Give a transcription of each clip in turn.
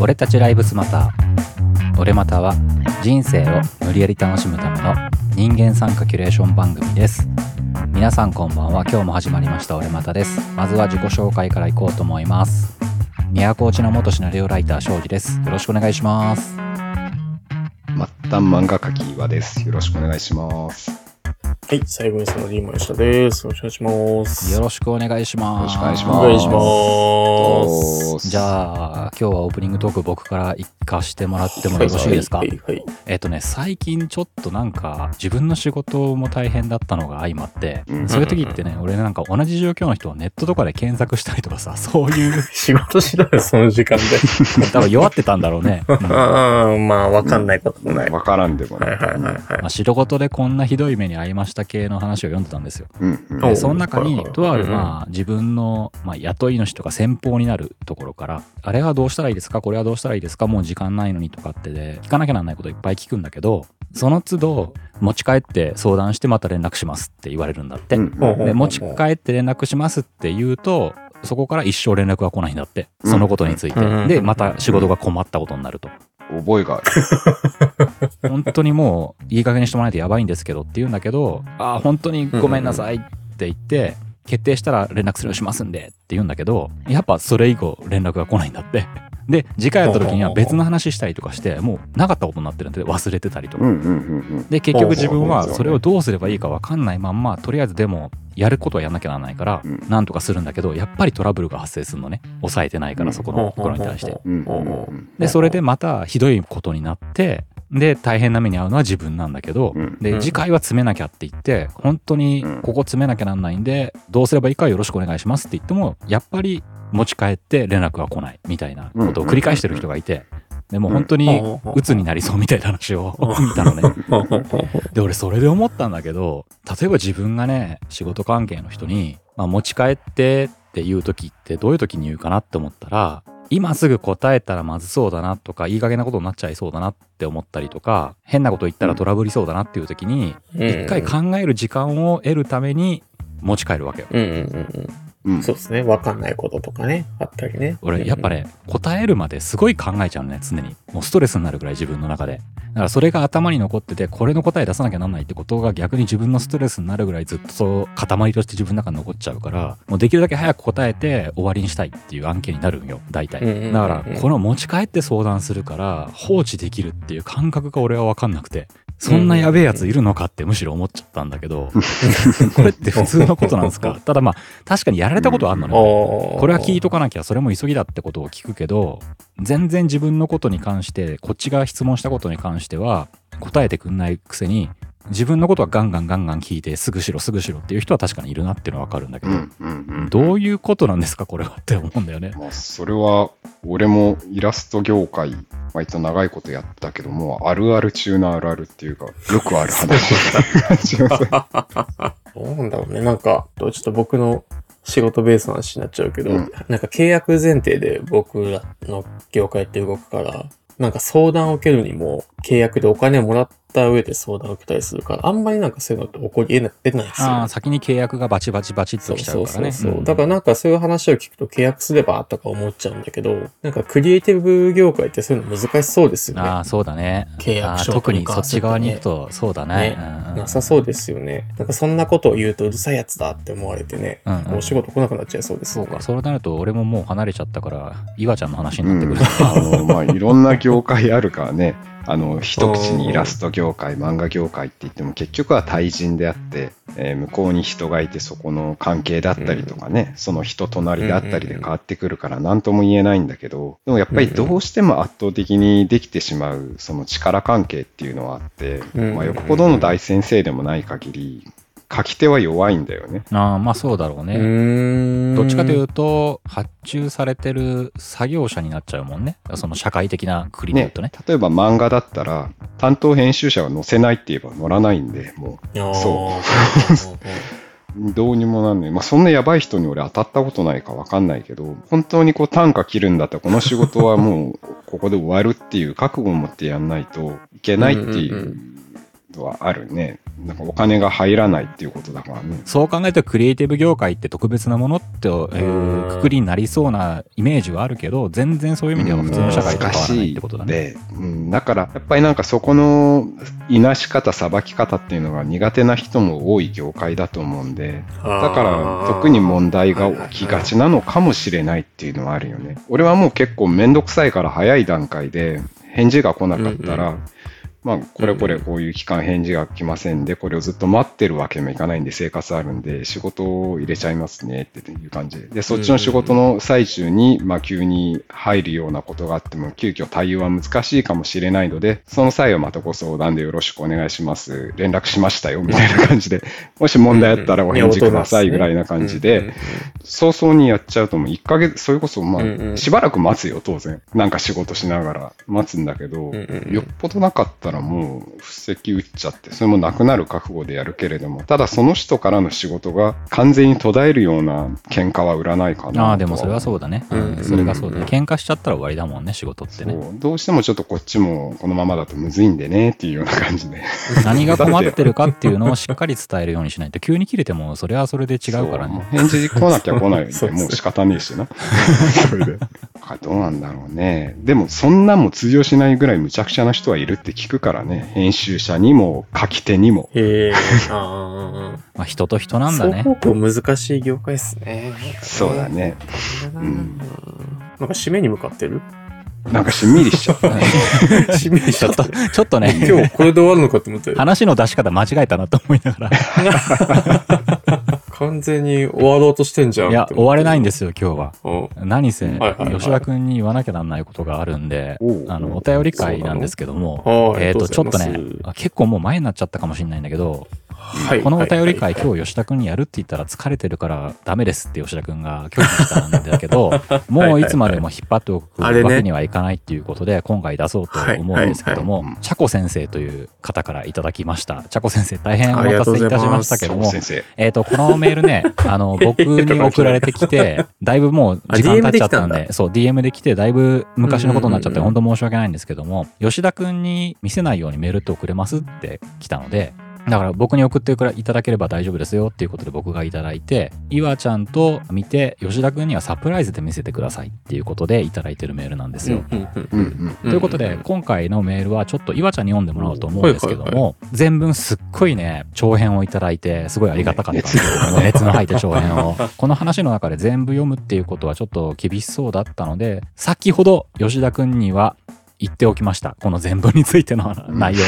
俺たちライブスマター俺マタは人生を無理やり楽しむための人間参加キュレーション番組です。皆さんこんばんは今日も始まりました。俺マタです。まずは自己紹介からいこうと思います。宮古内の元シナリオライター庄司です。よろしくお願いします。末端漫画家き岩です。よろしくお願いします。はい、最後にそのリーマン下です。よろしくお願いします。よろしくお願いしますよろしくお願いしおます願いします。じゃあ今日はオープニングトーク僕から行かしてもらってもよろしいですか、はい、はい、はい。えっとね、最近ちょっとなんか自分の仕事も大変だったのが相まって、うんそういう時ってね、俺なんか同じ状況の人をネットとかで検索したりとかさ、そういう、仕事しろよ、その時間で。多分弱ってたんだろうね。うんまああ、まあ、わかんないこともない。はわからんでもい、ない。はい、はい、はい。あ、仕事でこんなひどい目に遭いました系の話を読んでたんですよ。うんうんおで、その中にとある、うんまあ、自分の、まあ、雇い主とか先方になるところから、あれはどうしたらいいですか？これはどうしたらいいですか？もう時間ないのにとかってで、聞かなきゃなんないこといっぱい聞くんだけど、その都度、持ち帰って相談してまた連絡しますって言われるんだって。で、持ち帰って連絡しますって言うと、そこから一生連絡が来ないんだって。そのことについて。うんで、また仕事が困ったことになると。覚えがある。本当にもう、いい加減にしてもらえてやばいんですけどって言うんだけど、ああ、本当にごめんなさいって言って、決定したら連絡するようにしますんでって言うんだけど、やっぱそれ以降連絡が来ないんだって。で、次回会った時には別の話したりとかして、もうなかったことになってるんで忘れてたりとかうんうんうんで結局自分はそれをどうすればいいか分かんないまんまとりあえずでもやることはやんなきゃならないからうん。なんとかするんだけどやっぱりトラブルが発生するのね。抑えてないからそこのところに対して。でそれでまたひどいことになってで大変な目に遭うのは自分なんだけどで次回は詰めなきゃって言って本当にここ詰めなきゃなんないんでどうすればいいかよろしくお願いしますって言ってもやっぱり持ち帰って連絡が来ないみたいなことを繰り返してる人がいてでも本当に鬱になりそうみたいな話を見たのね。で、俺それで思ったんだけど、例えば自分がね、仕事関係の人に、まあ、持ち帰ってっていう時ってどういう時に言うかなって思ったら、今すぐ答えたらまずそうだなとか、いい加減なことになっちゃいそうだなって思ったりとか、変なこと言ったらトラブりそうだなっていう時に、一回考える時間を得るために持ち帰るわけよ。うん。そうですね。わかんないこととかね。あったりね。俺やっぱね、答えるまですごい考えちゃうのね、常に。もうストレスになるぐらい自分の中で。だからそれが頭に残ってて、これの答え出さなきゃなんないってことが逆に自分のストレスになるぐらいずっとそう塊として自分の中に残っちゃうから、もうできるだけ早く答えて終わりにしたいっていう案件になるんよ、大体。だから、この持ち帰って相談するから、放置できるっていう感覚が俺は分かんなくて。そんなやべえやついるのかってむしろ思っちゃったんだけど、これって普通のことなんですか？ただまあ、確かにやられたことはあんのね。ここれは聞いとかなきゃそれも急ぎだってことを聞くけど全然自分のことに関してこっちが質問したことに関しては答えてくんないくせに自分のことはガンガンガンガン聞いてすぐしろすぐしろっていう人は確かにいるなっていうのはわかるんだけど、うんうんうん。どういうことなんですかこれはって思うんだよね。まあ、それは、俺もイラスト業界、割と長いことやったけども、あるある中のあるあるっていうか、よくある話。どうなんだろうね。なんか、ちょっと僕の仕事ベースの話になっちゃうけど、うんなんか契約前提で僕らの業界って動くから、なんか相談を受けるにも契約でお金をもらった上で相談を受けたりするから、あんまりなんかそういうのって起こり得な出ないんですよ。ああ先に契約がバチバチバチっときちゃうからね。そうそうそうそう。んだからなんかそういう話を聞くと契約すればとか思っちゃうんだけど、なんかクリエイティブ業界ってそういうの難しそうですよね。ああそうだね。契約書あー特にとかそっち側に行くとそうだね。ねうんうんなさそうですよね。なんかそんなことを言うとうるさいやつだって思われてね、うんうんお仕事来なくなっちゃいそうですよね。そうか、そうなると俺ももう離れちゃったから、岩ちゃんの話にうなってくる。ん、あの、まあ、いろんな業界あるからね。あの、一口にイラスト業界、漫画業界って言っても結局は対人であって、えー向こうに人がいてそこの関係だったりとかね、その人隣であったりで変わってくるから何とも言えないんだけど、でもやっぱりどうしても圧倒的にできてしまうその力関係っていうのはあって、うん。まあ、よっぽどの大先生でもない限り、書き手は弱いんだよね。ああ、まあそうだろううね。どっちかといううと、発注されてる作業者になっちゃうもんね。その社会的なクリで言うねとね。、例えば漫画だったら、担当編集者は載せないって言えば載らないんで、もう、どうにもなんない。まあ、そんなやばい人に俺当たったことないかわかんないけど、本当にこう単価切るんだったら、この仕事はもうここで終わるっていう覚悟を持ってやんないといけないっていう、うんうんことはあるね。なんかお金が入らないっていうことだからね。そう考えるとクリエイティブ業界って特別なものっていうくくりになりそうなイメージはあるけど、全然そういう意味では普通の社会と変わらないってことだね。で、うん、だからやっぱりなんかそこのいなし方、さばき方っていうのが苦手な人も多い業界だと思うんで、だから特に問題が起きがちなのかもしれないっていうのはあるよね。俺はもう結構めんどくさいから早い段階で返事が来なかったら、まあ、これこれこういう期間返事が来ませんで、これをずっと待ってるわけにもいかないんで、生活あるんで、仕事を入れちゃいますねっていう感じで。で、そっちの仕事の最中に、まあ、急に入るようなことがあっても、急遽対応は難しいかもしれないので、その際はまたご相談でよろしくお願いします。連絡しましたよ、みたいな感じで、もし問題あったらお返事くださいぐらいな感じで、早々にやっちゃうともう1ヶ月、それこそ、まあ、しばらく待つよ、当然。なんか仕事しながら待つんだけど、よっぽどなかったらもう、布石打っちゃって、それもなくなる覚悟でやるけれども、ただその人からの仕事が完全に途絶えるような喧嘩は売らないかなああ、でもそれはそうだね。うん、それがそうだね。喧嘩しちゃったら終わりだもんね、仕事ってね。どうしてもちょっとこっちもこのままだとむずいんでねっていうような感じで。何が困ってるかっていうのをしっかり伝えるようにしないと、急に切れてもそれはそれで違うからね。返事来なきゃ来ないで もう仕方ねえしな。それで。どうなんだろうね。でもそんなんも通用しないぐらいむちゃくちゃな人はいるって聞くからね。編集者にも書き手にも。へえ。あまあ人と人なんだね。すごく難しい業界ですね。そうだね。うん。なんか締めに向かってる？なんかしんみりしちゃったね。しんみりしちゃった。ちょっとね。今日これで終わるのかと思って。話の出し方間違えたなと思いながら。完全に終わろうとしてんじゃん。いや、終われないんですよ、今日は。何せ、吉田くんに言わなきゃなんないことがあるんで、あの、お便り会なんですけども、えっと、ちょっとね、結構もう前になっちゃったかもしれないんだけど、はい、このお便り会、今日吉田くんにやるって言ったら疲れてるからダメですって吉田くんが拒否したんだけど、もういつまでも引っ張っておくわけにはいかないっていうことで、今回出そうと思うんですけども、茶子先生という方からいただきました。茶子先生、大変お待たせいたしましたけども、えっと、このメールね、あの、僕に送られてきて、だいぶもう時間経っちゃったんで、そう、DM で来て、だいぶ昔のことになっちゃって、本当申し訳ないんですけども、吉田くんに見せないようにメールって送れますって来たので、だから僕に送っていただければ大丈夫ですよっていうことで僕がいただいて、岩ちゃんと見て、吉田くんにはサプライズで見せてくださいっていうことでいただいてるメールなんですよ。ということで、今回のメールはちょっと岩ちゃんに読んでもらおうと思うんですけども、全文すっごいね、長編をいただいて、すごいありがたかったんです熱の入った長編を。この話の中で全部読むっていうことはちょっと厳しそうだったので、先ほど吉田くんには言っておきました。この全文についての内容を。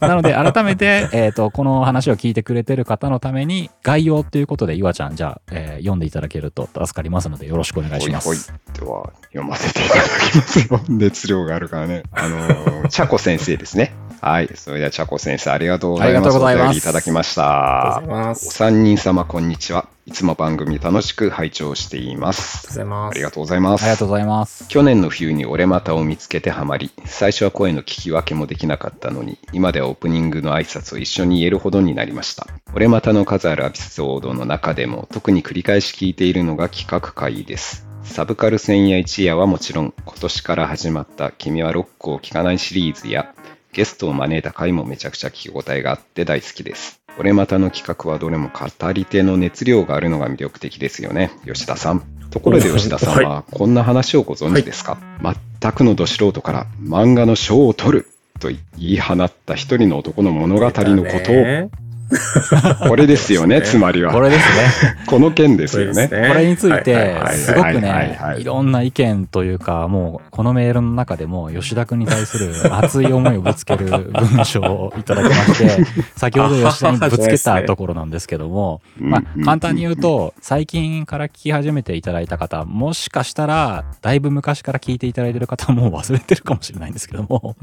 なので、改めて、えっ、ー、と、この話を聞いてくれてる方のために、概要ということで、岩ちゃん、じゃあ、えー、読んでいただけると助かりますので、よろしくお願いします。ほいでは、読ませていただきますよ。熱量があるからね。あの、茶子先生ですね。はい。それでは、茶子先生、ありがとうございます。ありがとうございます。いただきました。ありがとうございます。お三人様、こんにちは。いつも番組楽しく拝聴しています。ありがとうございます。ありがとうございます。去年の冬に俺またを見つけてハマり、最初は声の聞き分けもできなかったのに、今ではオープニングの挨拶を一緒に言えるほどになりました。俺またの数あるエピソードの中でも、特に繰り返し聞いているのが企画会です。サブカル戦や一夜はもちろん、今年から始まった君はロックを聴かないシリーズや、ゲストを招いた回もめちゃくちゃ聞き応えがあって大好きです。これまたの企画はどれも語り手の熱量があるのが魅力的ですよね。吉田さん。ところで吉田さんはこんな話をご存知ですか、はい、全くのど素人から漫画の賞を取ると言い放った一人の男の物語のことを これですよね、つまりは。これですね。この件ですよね。これについて、すごくね、いろんな意見というか、もう、このメールの中でも、吉田君に対する 熱い思いをぶつける文章をいただきまして、先ほど吉田にぶつけたところなんですけども、まあ、簡単に言うと、最近から聞き始めていただいた方、もしかしたら、だいぶ昔から聞いていただいてる方も忘れてるかもしれないんですけども、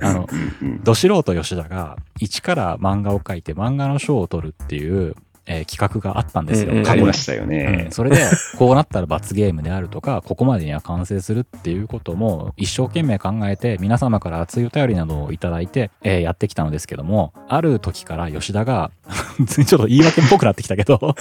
あの、ど素人吉田が、一から漫画を描いて、漫画の賞を取るっていう、えー企画があったんですよ。うんうんあり過去にましたよねうん。それで、こうなったら罰ゲームであるとか、ここまでには完成するっていうことも一生懸命考えて、皆様から熱いお便りなどをいただいて、えーやってきたのですけども、ある時から吉田が、ちょっと言い訳っぽくなってきたけど、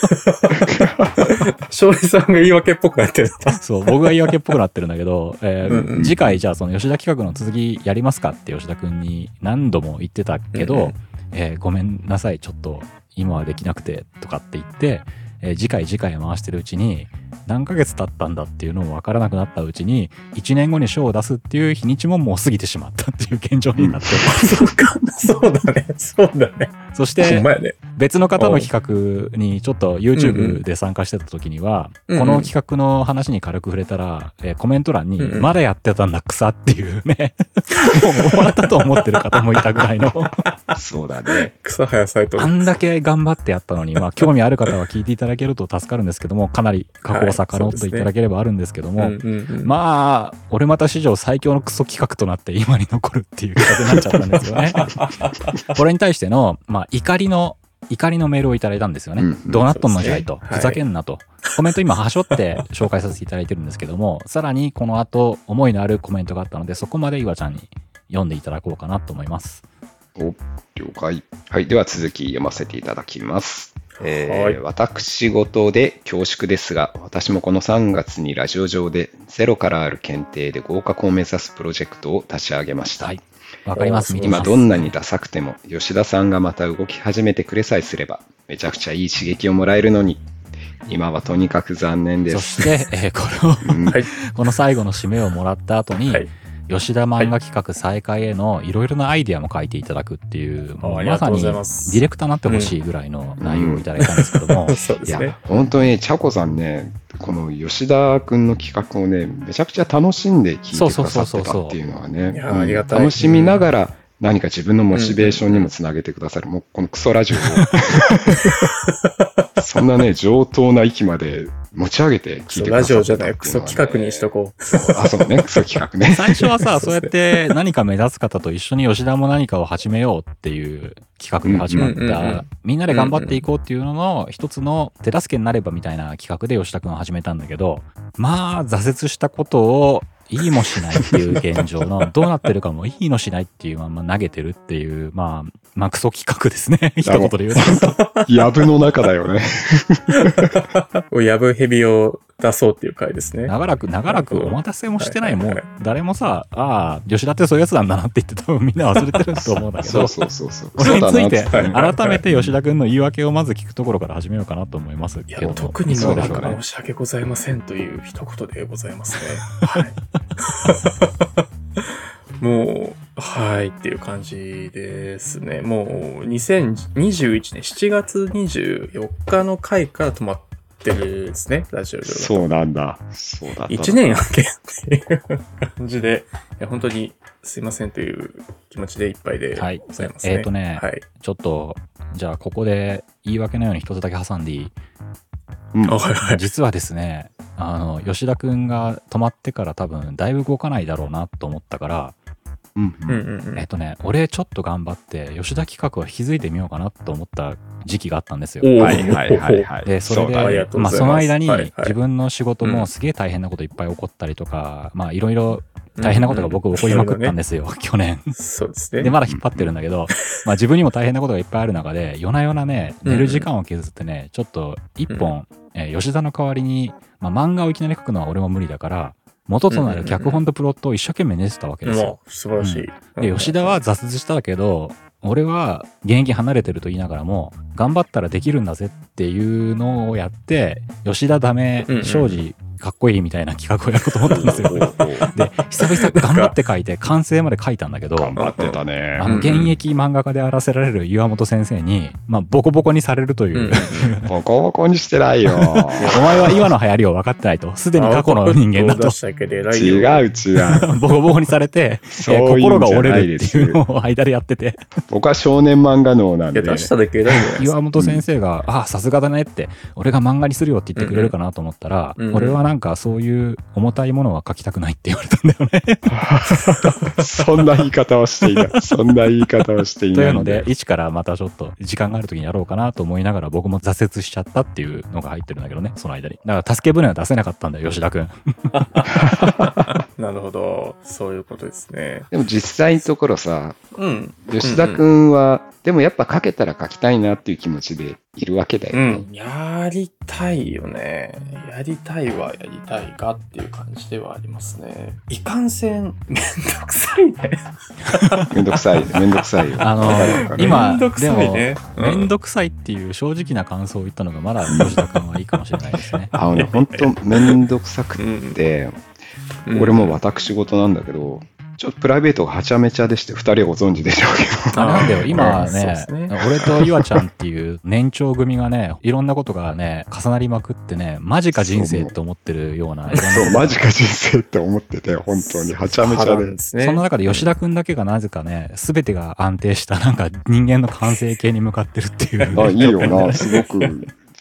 勝利さんが言い訳っぽくなってる。そう、僕が言い訳っぽくなってるんだけど、えーうんうん次回じゃあその吉田企画の続きやりますかって吉田くんに何度も言ってたけど、うんうんえーごめんなさい、ちょっと今はできなくてとかって言って、えー次回次回回してるうちに何ヶ月経ったんだっていうのも分からなくなったうちに1年後に賞を出すっていう日にちももう過ぎてしまったっていう現状になって、そうか、そうだね。そうだね。そして。別の方の企画にちょっと YouTube で参加してた時には、うんうんこの企画の話に軽く触れたら、えーコメント欄に、うんうんまだやってたんだ草っていうね、もう終わったと思ってる方もいたぐらいの、そうだね。草生やサイトあ。んだけ頑張ってやったのに、まあ 興味ある方は聞いていただけると助かるんですけども、かなり過去を遡っていただければあるんですけども、うんうんうんまあ、俺また史上最強のクソ企画となって今に残るっていう企画になっちゃったんですよね。これに対しての、まあ、怒りの、怒りのメールをいただいたんですよね。うんどうなっとんのじゃいと。ねふざけんなと。コメント今、はしょって紹介させていただいてるんですけども、さらにこの後、思いのあるコメントがあったので、そこまで岩ちゃんに読んでいただこうかなと思います。お了解。はい。では続き読ませていただきます。えーはい私事で恐縮ですが、私もこの3月にラジオ上でゼロからある検定で合格を目指すプロジェクトを立ち上げました。はい。わかります。今どんなにダサくても吉田さんがまた動き始めてくれさえすればめちゃくちゃいい刺激をもらえるのに今はとにかく残念でそす。して、えーこの、うんはい。この最後の締めをもらった後に、はい。吉田漫画企画再開へのいろいろなアイディアも書いていただくっていう、もうありがとうごまさにディレクターになってほしいぐらいの内容をいただいたんですけども、い やそうですね。、本当に、ちゃこさんね、この吉田くんの企画をね、めちゃくちゃ楽しんで聞いてくださってたっていうのはね、いやうんありがたい。楽しみながら何か自分のモチベーションにもつなげてくださる、もうこのクソラジオを、そんなね、上等な域まで持ち上げて聞いてくださってたラジオじゃない、クソ企画にしとこう。あ、そうね、クソ企画ね。最初はさ、そうやって何か目立つ方と一緒に吉田も何かを始めようっていう企画で始まった、みんなで頑張っていこうっていうのの一つの手助けになればみたいな企画で吉田くんを始めたんだけど、まあ、挫折したことをいいもしないっていう現状の、どうなってるかもいいのしないっていうまま投げてるっていう、まあ、まあ、クソ企画ですね。一言で言うと。やぶの中だよね。やぶヘビを出そうっていう回ですね。長らく、長らくお待たせもしてない。もう誰もさ、ああ、吉田ってそういうやつなんだなって言って多分みんな忘れてると思うんだけど そう、そうそうそう。これについて改めて吉田君の言い訳をまず聞くところから始めようかなと思いますいや、けども。特にそうか申し訳ございませんという一言でございますね。はい。もう、はいっていう感じですね。もう、2021年7月24日の回から止まってるですね、ラジオ上が。そうなんだ。そうだった。1年やけっていう感じで、いや本当にすいませんという気持ちでいっぱいではいございますね。えーとねはい。ちょっと、じゃあここで言い訳のように一つだけ挟んでいい？うんあはいはい。実はですね、あの、吉田君が止まってから多分だいぶ動かないだろうなと思ったから、うんうんうん。うんえっとね、俺ちょっと頑張って吉田企画を引き継いでみようかなと思った時期があったんですよ。はいはいはいはい。で、それで、まますその間にはいはい。自分の仕事うんもすげえ大変なこといっぱい起こったりとか、まあ、いろいろ大変なことが僕起こりまくったんですよ、去年。そうですね。で、まだ引っ張ってるんだけど、まあ自分にも大変なことがいっぱいある中で、夜な夜なね、うん。寝る時間を削ってね、ちょっと一本、えー吉田の代わりに、まあ漫画をいきなり書くのは俺も無理だから、元となる脚本とプロットを一生懸命寝てたわけですよ。もう素晴らしい。で、吉田は挫折したけど、俺は現役離れてると言いながらも、頑張ったらできるんだぜっていうのをやって、吉田ダメうんう、ん庄司かっこいいみたいな企画をやろうと思ったんですよ。で、久々頑張って書いて、完成まで書いたんだけど、頑張ってたねあ。の、現役漫画家であらせられる岩本先生に、まあ、ボコボコにされるという、うんうん ボコボコにしてないよ。お前は今の流行りを分かってないと、すでに過去の人間だと出、しただけで偉い違よ。う違う。ボコボコにされて、心が折れるっていうのを間でやってて、僕は少年漫画脳なんで。出しただけ偉いんじゃないですか。岩本先生が、ああ、さすがだねって、俺が漫画にするよって言ってくれるかなと思ったら、うん俺はなんかそういう重たいものは書きたくないって言われたんだよね。そんな言い方はしていない。そんな言い方はしていない。というので、一からまたちょっと時間がある時にやろうかなと思いながら僕も挫折しちゃったっていうのが入ってるんだけどね、その間に。だから助け舟は出せなかったんだよ、吉田くん。なるほど。そういうことですね。でも実際のところさ、うん。吉田くんは、でもやっぱ書けたら書きたいなっていう気持ちでいるわけだようね。ん。やりたいよね。やりたいはやりたいがっていう感じではありますね。いかんせん、めんどくさいね。めんどくさい、めんどくさいよ。あの今めんどくさいね。うんめんどくさいっていう正直な感想を言ったのがまだ吉田くんはいいかもしれないですね。あのね、ほんとめんどくさくって、うん俺も私事なんだけど、ちょっとプライベートがはちゃめちゃでして、二人はご存知でしょうけど。あなんだよ、今ねすね俺と岩ちゃんっていう年長組がね、いろんなことがね、重なりまくってね、マジか人生って思ってるような、そう、マジか人生って思ってて、本当にはちゃめちゃで。ですね。その中で吉田くんだけがなぜかね、すべてが安定した、なんか人間の完成形に向かってるっていう。あ、いいよな、すごく。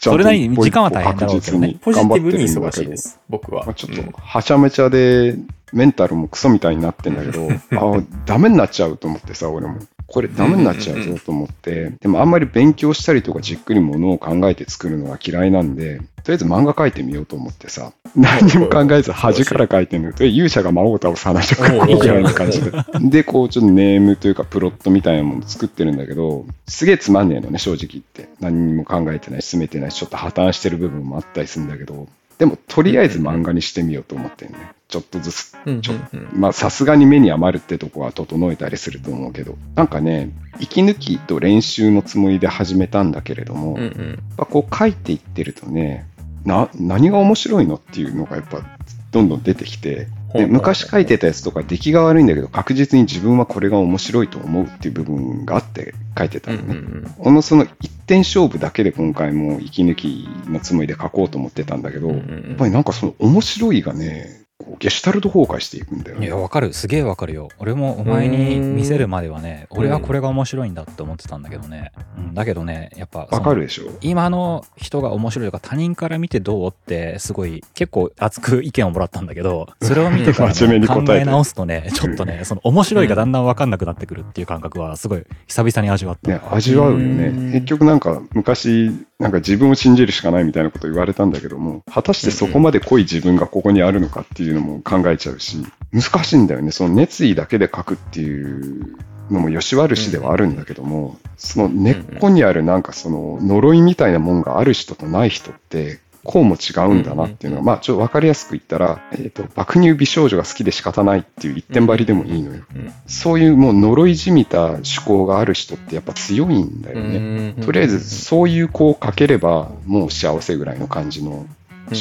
それなりに時間は大変だろうけどねポジティブに頑張ってるんだけど忙しいです。僕は。まあ、ちょっうんと、はちゃめちゃで、メンタルもクソみたいになってんだけど、あダメになっちゃうと思ってさ、俺も。これダメになっちゃうぞと思って、でもあんまり勉強したりとかじっくりものを考えて作るのが嫌いなんで、とりあえず漫画描いてみようと思ってさ、何にも考えず 端から描いてみると、え勇者が魔王を倒す話とか、おうぐらいの感じで。で、こう、ちょっとネームというか、プロットみたいなもの作ってるんだけど、すげえつまんねえのね、正直言って。何にも考えてない、進めてないし、ちょっと破綻してる部分もあったりするんだけど、でも、とりあえず漫画にしてみようと思ってるね。ちょっとずつ。ちょうんまあ、さすがに目に余るってとこは整えたりすると思うけど、なんかね、息抜きと練習のつもりで始めたんだけれども、やっうんうんぱこう書いていってるとね、な、何が面白いのっていうのがやっぱどんどん出てきて、で昔書いてたやつとか出来が悪いんだけど、確実に自分はこれが面白いと思うっていう部分があって書いてたうんのね。うんこのその一点勝負だけで今回も息抜きのつもりで書こうと思ってたんだけど、うんやうんっぱりなんかその面白いがね、ゲシュタルト崩壊していくんだよねいや、。わかる。すげえわかるよ。俺もお前に見せるまではね、俺はこれが面白いんだって思ってたんだけどね。うん、だけどね、やっぱ、わかるでしょ今の人が面白いとか他人から見てどうってすごい結構熱く意見をもらったんだけどそれを見てから、真面目ね、考に答え直すとねちょっとねその面白いがだんだん分かんなくなってくるっていう感覚はすごい久々に味わった、ね、味わうようんね。結局なんか昔、なんか自分を信じるしかないみたいなこと言われたんだけども、果たしてそこまで濃い自分がここにあるのかっていうのも考えちゃうし、難しいんだよね。その熱意だけで書くっていうのもよし悪しではあるんだけども、その根っこにあるなんかその呪いみたいなもんがある人とない人って、こうも違うんだなっていうのが、まあちょっとわかりやすく言ったら、えっ、と、爆乳美少女が好きで仕方ないっていう一点張りでもいいのよ。うんそういうもう呪いじみた思考がある人ってやっぱ強いんだよね。うんとりあえずそういう子を書ければもう幸せぐらいの感じの思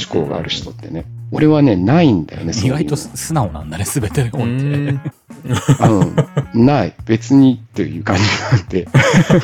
考がある人ってね。俺はね、ないんだよね。意外と素直なんだね全てのう本って、んあの、ない。別にっていう感じなんで、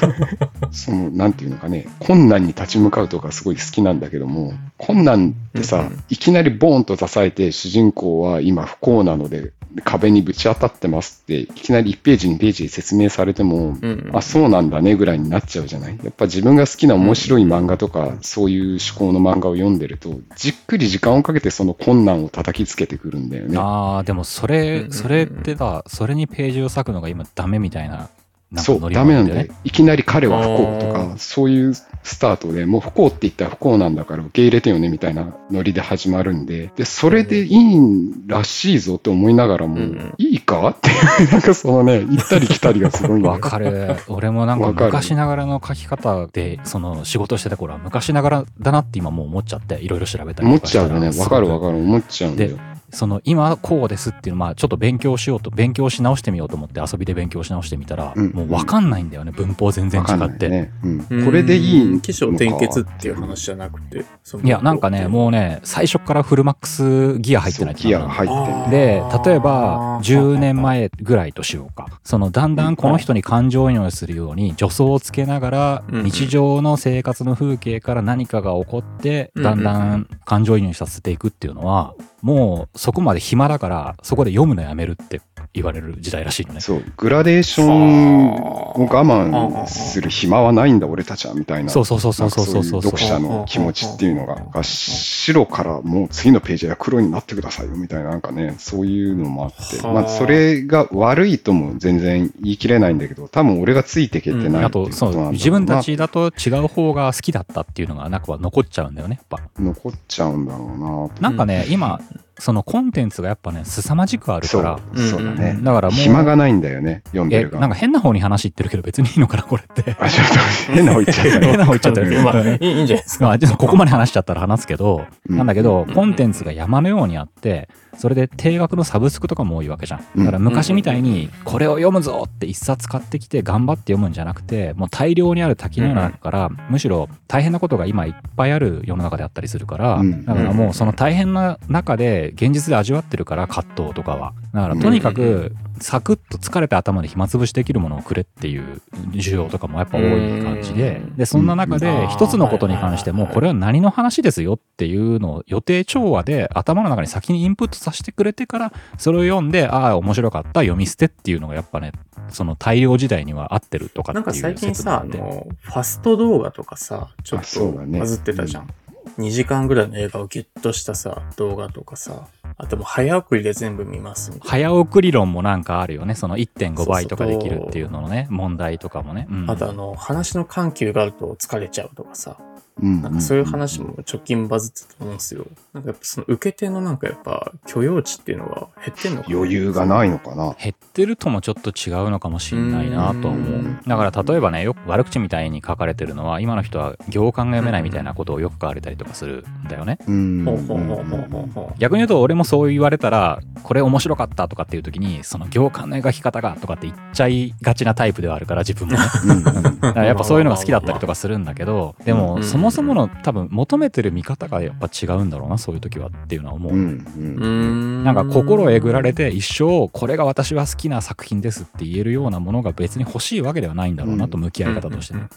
その、なんていうのかね、困難に立ち向かうとかすごい好きなんだけども、困難ってさ、うんいきなりボーンと支えて、主人公は今不幸なので、壁にぶち当たってますって、いきなり1ページ、2ページで説明されても、うんあ、そうなんだねぐらいになっちゃうじゃない？やっぱ自分が好きな面白い漫画とか、そういう思考の漫画を読んでると、じっくり時間をかけてその困難を叩きつけてくるんだよね。ああでもそれ、うんそれってさそれにページを割くのが今ダメみたいななんかそう、ダメなんだだよ。いきなり彼は不幸とあか、そういうスタートで、もう不幸って言ったら不幸なんだから受け入れてよねみたいなノリで始まるんで、で、それでいいんらしいぞって思いながらも、うんいいかっていう、なんかそのね、行ったり来たりがすごい わかる。俺もなんか昔ながらの書き方で、その仕事してた頃は昔ながらだなって今もう思っちゃって、いろいろ調べたり思っとかしたらちゃうよね。わかるわかる。思っちゃうんだよ。その今こうですっていうのまあちょっと勉強しようと勉強し直してみようと思って遊びで勉強し直してみたら、うん。もう分かんないんだよね文法全然違って、いね。うん。これでいい起承転結っていう話じゃなくて。いやなんかねもうね最初からフルマックスギア入ってないギアが入ってで例えば10年前ぐらいとしようか。そのだんだんこの人に感情移入するように助走をつけながら日常の生活の風景から何かが起こってだんだん感情移入させていくっていうのはもうそこまで暇だからそこで読むのやめるって言われる時代らしいのね。そう、グラデーションを我慢する暇はないんだ、俺たちは、みたいな。そうそうそうそうそうそうそう読者の気持ちっていうのが、が白からもう次のページは黒になってくださいよ、みたいな、なんかね、そういうのもあって、はあまあ、それが悪いとも全然言い切れないんだけど、多分俺がついていけてないうあ、こととそなんだろうなう、自分たちだと違う方が好きだったっていうのが、なんか残っちゃうんだよね、やっぱ。残っちゃうんだろうななんかね、今、そのコンテンツがやっぱね、凄まじくあるそうから、、そうだね。だからもう、暇がないんだよね、読んでえ、るが。なんか変な方に話いってるけど別にいいのかな、これって。あ、ちょっと変な方言っちゃったね。変な方言っちゃったよまあ、ね。いいんじゃないですか。まあ、ちょっとここまで話しちゃったら話すけど、うんなんだけどう、んコンテンツが山のようにあって、それで定額のサブスクとかも多いわけじゃん。だから昔みたいに、これを読むぞって一冊買ってきて頑張って読むんじゃなくて、もう大量にある滝のような中から、むしろ大変なことが今いっぱいある世の中であったりするから、うんだからもうその大変な中で現実で味わってるから葛藤とかは。だからとにかく、サクッと疲れた頭で暇つぶしできるものをくれっていう需要とかもやっぱ多い感じで。う、ん。で、そんな中うん。で一つのことに関しても、これは何の話ですよっていうのを予定調和で頭の中に先にインプットさせてくれてから、それを読んで、ああ、面白かった、読み捨てっていうのがやっぱね、その大量時代には合ってるとかなんかっていう最近さ、あ説もあって。の、ファスト動画とかさ、ちょっとバズってたじゃん。2時間ぐらいの映画をギュッとしたさ、動画とかさ、あともう早送りで全部見ますみたいな。早送り論もなんかあるよね。その1.5倍とかできるっていうののね、問題とかもね。うんあとあの、話の緩急があると疲れちゃうとかさ、うんなんかそういう話も直近バズってたと思うんですよ。なんかやっぱその受け手のなんかやっぱ許容値っていうのが減ってんのかな？余裕がないのかな？減ってるともちょっと違うのかもしんないなとは思う。うんだから例えばね、よく悪口みたいに書かれてるのは、今の人は行間が読めないみたいなことをよく書かれたりとかするんだよね。うんほうほうほうほうほうほう。逆に言うと、俺もそう言われたら、これ面白かったとかっていう時に、その行間の描き方がとかって言っちゃいがちなタイプではあるから、自分もやっぱそういうのが好きだったりとかするんだけど、でうんもそもそもの多分求めてる見方がやっぱ違うんだろうな、そういう時はっていうのは思う。うん。うんなんか心えぐられて一生これが私は好きな作品ですって言えるようなものが別に欲しいわけではないんだろうなと向き合い方としてね。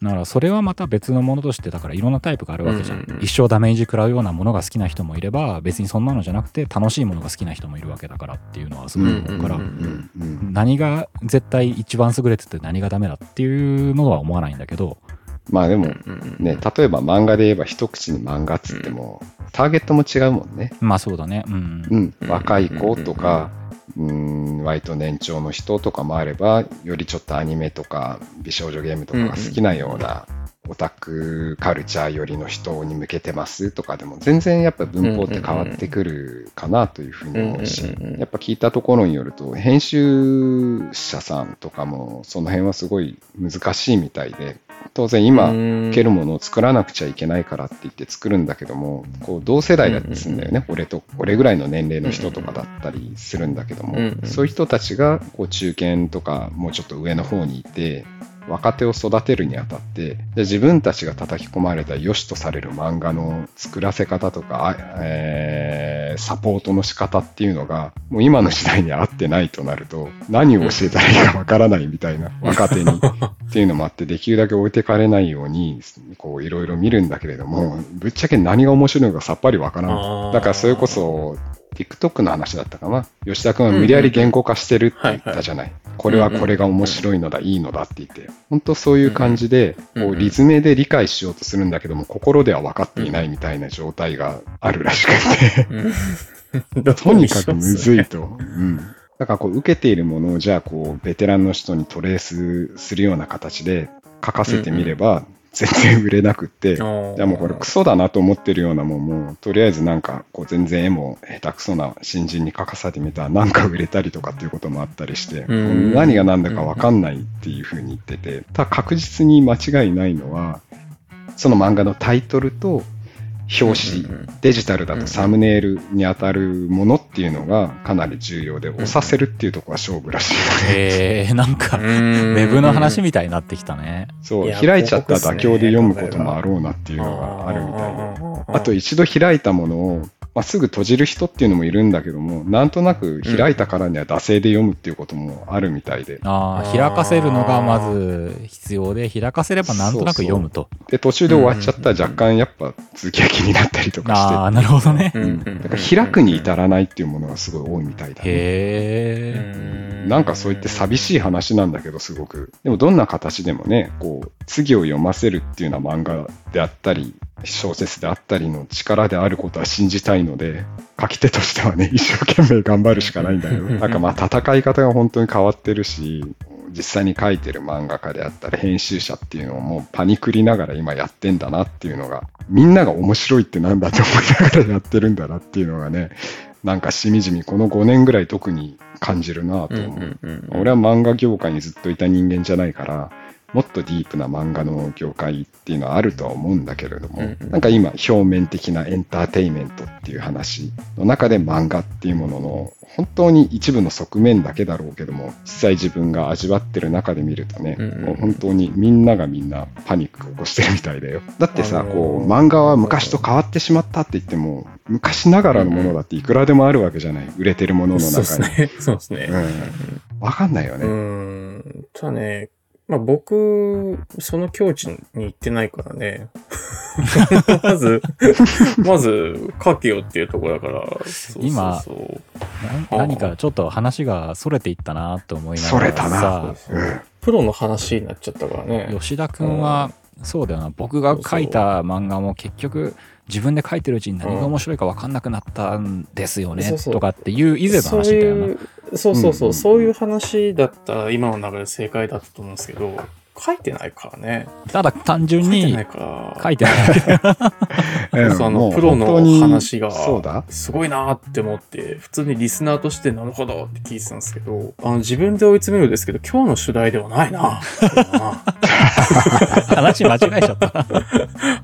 だからそれはまた別のものとしてだからいろんなタイプがあるわけじゃん。うんうんうん。一生ダメージ食らうようなものが好きな人もいれば別にそんなのじゃなくて楽しいものが好きな人もいるわけだからっていうのはすごい思うから何が絶対一番優れてて何がダメだっていうのは思わないんだけどまあでもね、例えば漫画で言えば一口に漫画っつっても、ターゲットも違うもんね。まあそうだね。うん。うん、うん。若い子とか、うん、割と年長の人とかもあれば、よりちょっとアニメとか美少女ゲームとかが好きなようなオタクカルチャー寄りの人に向けてますとかでも、全然やっぱ文法って変わってくるかなというふうに思うしやっぱ聞いたところによると、編集者さんとかもその辺はすごい難しいみたいで、当然今、受けるものを作らなくちゃいけないからって言って作るんだけども、こう同世代だったりするんだよね、俺と、俺ぐらいの年齢の人とかだったりするんだけども、そういう人たちがこう中堅とかもうちょっと上の方にいて、若手を育てるにあたって、で自分たちが叩き込まれた良しとされる漫画の作らせ方とか、あえーサポートの仕方っていうのが、もう今の時代に合ってないとなると、何を教えたらいいかわからないみたいな、若手に。っていうのもあって、できるだけ置いてかれないように、こういろいろ見るんだけれども、ぶっちゃけ何が面白いのかさっぱりわからあん。ーだからそれこそ、TikTok の話だったかな。吉田君は無理やり言語化してるって言ったじゃない。これはこれが面白いのだ、いいのだって言って。本当そういう感じで、こうリズムで理解しようとするんだけども、心では分かっていないみたいな状態があるらしくて。うん とにかくむずいと。うん。だからこう受けているものをじゃあこうベテランの人にトレースするような形で書かせてみれば全然売れなくって、じゃあもうこれクソだなと思ってるようなもんもうとりあえずなんかこう全然絵も下手くそな新人に書かせてみたらなんか売れたりとかっていうこともあったりして、うん。何が何だかわかんないっていうふうに言ってて、ただ確実に間違いないのは、その漫画のタイトルと表紙、デジタルだとサムネイルに当たるものっていうのがかなり重要で、押させるっていうところは勝負らしいので、えー、なんか、ウウェブの話みたいになってきたね。そう、開いちゃったら妥協で読むこともあろうなっていうのがあるみたいで。あと一度開いたものをまあ、すぐ閉じる人っていうのもいるんだけども、なんとなく開いたからには惰性で読むっていうこともあるみたいで、ああ、開かせるのがまず必要で、開かせればなんとなく読むと。で、途中で終わっちゃったら若干やっぱ続きが気になったりとかして、ああ、なるほどね。うんうんだから開くに至らないっていうものがすごい多いみたいだね。へえ。なんかそう言って寂しい話なんだけど、すごく。でもどんな形でもね、こう、次を読ませるっていうような漫画であったり、小説であったりの力であることは信じたいので、書き手としてはね、一生懸命頑張るしかないんだけど、なんかまあ戦い方が本当に変わってるし、実際に書いてる漫画家であったり編集者っていうのをもうパニクりながら今やってんだなっていうのが、みんなが面白いってなんだって思いながらやってるんだなっていうのがね、なんかしみじみこの5年ぐらい特に感じるなと思う。俺は漫画業界にずっといた人間じゃないから、もっとディープな漫画の業界っていうのはあるとは思うんだけれども、なんか今表面的なエンターテインメントっていう話の中で漫画っていうものの本当に一部の側面だけだろうけども、実際自分が味わってる中で見るとね、もう本当にみんながみんなパニックを起こしてるみたいだよ。だってさ、あのーこう漫画は昔と変わってしまったって言っても、昔ながらのものだっていくらでもあるわけじゃない。売れてるもののそうです中に。ね。そうですね。うん。わかんないよね。うーん。ただね、まあ僕、その境地に行ってないからね。まず、まず、書けよっていうところだから。そうそう今そうな何かちょっと話がそれていったなと思いながらそれたなさ、うんプロの話になっちゃったからね。吉田くんは、そうだよな、僕が書いた漫画も結局、自分で書いてるうちに何が面白いか分かんなくなったんですよね、そうそう。とかっていう以前の話だよな。そういうそうそうそう、うんそういう話だったら今の流れで正解だったと思うんですけど、書いてないからね。ただ単純に書いてないから。書いてない そのプロの話がそうだすごいなーって思って、普通にリスナーとしてなるほどって聞いてたんですけど、あの自分で追い詰めるんですけど、今日の主題ではない な。話間違えちゃった。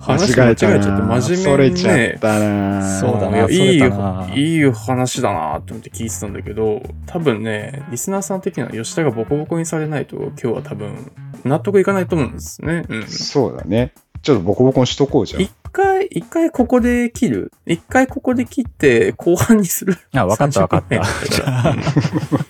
話間違えちゃって真それちゃっ面目にね。たなそうだないやいいい話だなって思って聞いてたんだけど、多分ね、リスナーさん的には吉田がボコボコにされないと今日は多分納得いかないと思うんですね。うん。そうだね。ちょっとボコボコにしとこうじゃん一。回、一回ここで切る？一回ここで切って後半にする？あ、分かった分かった。30分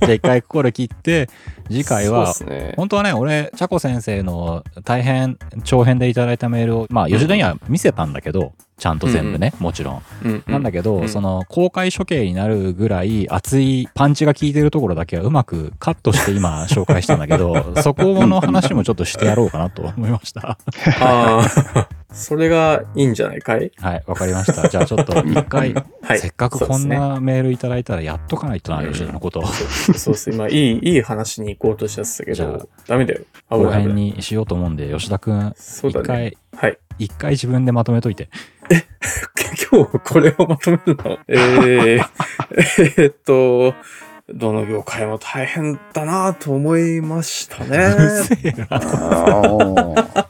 じゃあ、一回ここで切って、次回は、ね。本当はね、俺、チャコ先生の大変長編でいただいたメールを、まあ、吉田には見せたんだけど、ちゃんと全部ね、もちろん。うんなんだけど、うんその公開処刑になるぐらい熱いパンチが効いてるところだけはうまくカットして今紹介したんだけど、そこの話もちょっとしてやろうかなと思いました。ああ、そ れがいいんじゃないかい？はい、わかりました。じゃあちょっと 一回、はい。せっかくこんなメールいただいたらやっとかないとな、うん吉田のことを。そうそうです。今、いい、いい話に行こうとしちゃってたけど、ダメだよ。危後ない危編。にしようと思うんで、吉田くん、そうだね。一回、はい。一回自分でまとめといて。今日これをまとめるの？えー、えーっと、どの業界も大変だなと思いましたうね。るせえな。あー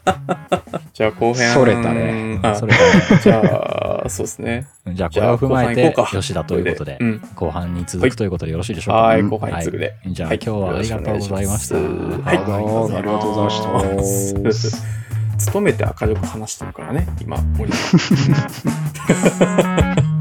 じゃあ後編。それたね。あそれからじゃあ、そうですね。じゃあこれを踏まえて吉田ということで後半に続くということでよろしいでしょうか、はい、うん。後半に次ぐで。はい。じゃあはい。今日はありがとうございました。はい、どうもありがとうございました。努めて明るく話してるからね、今、俺は。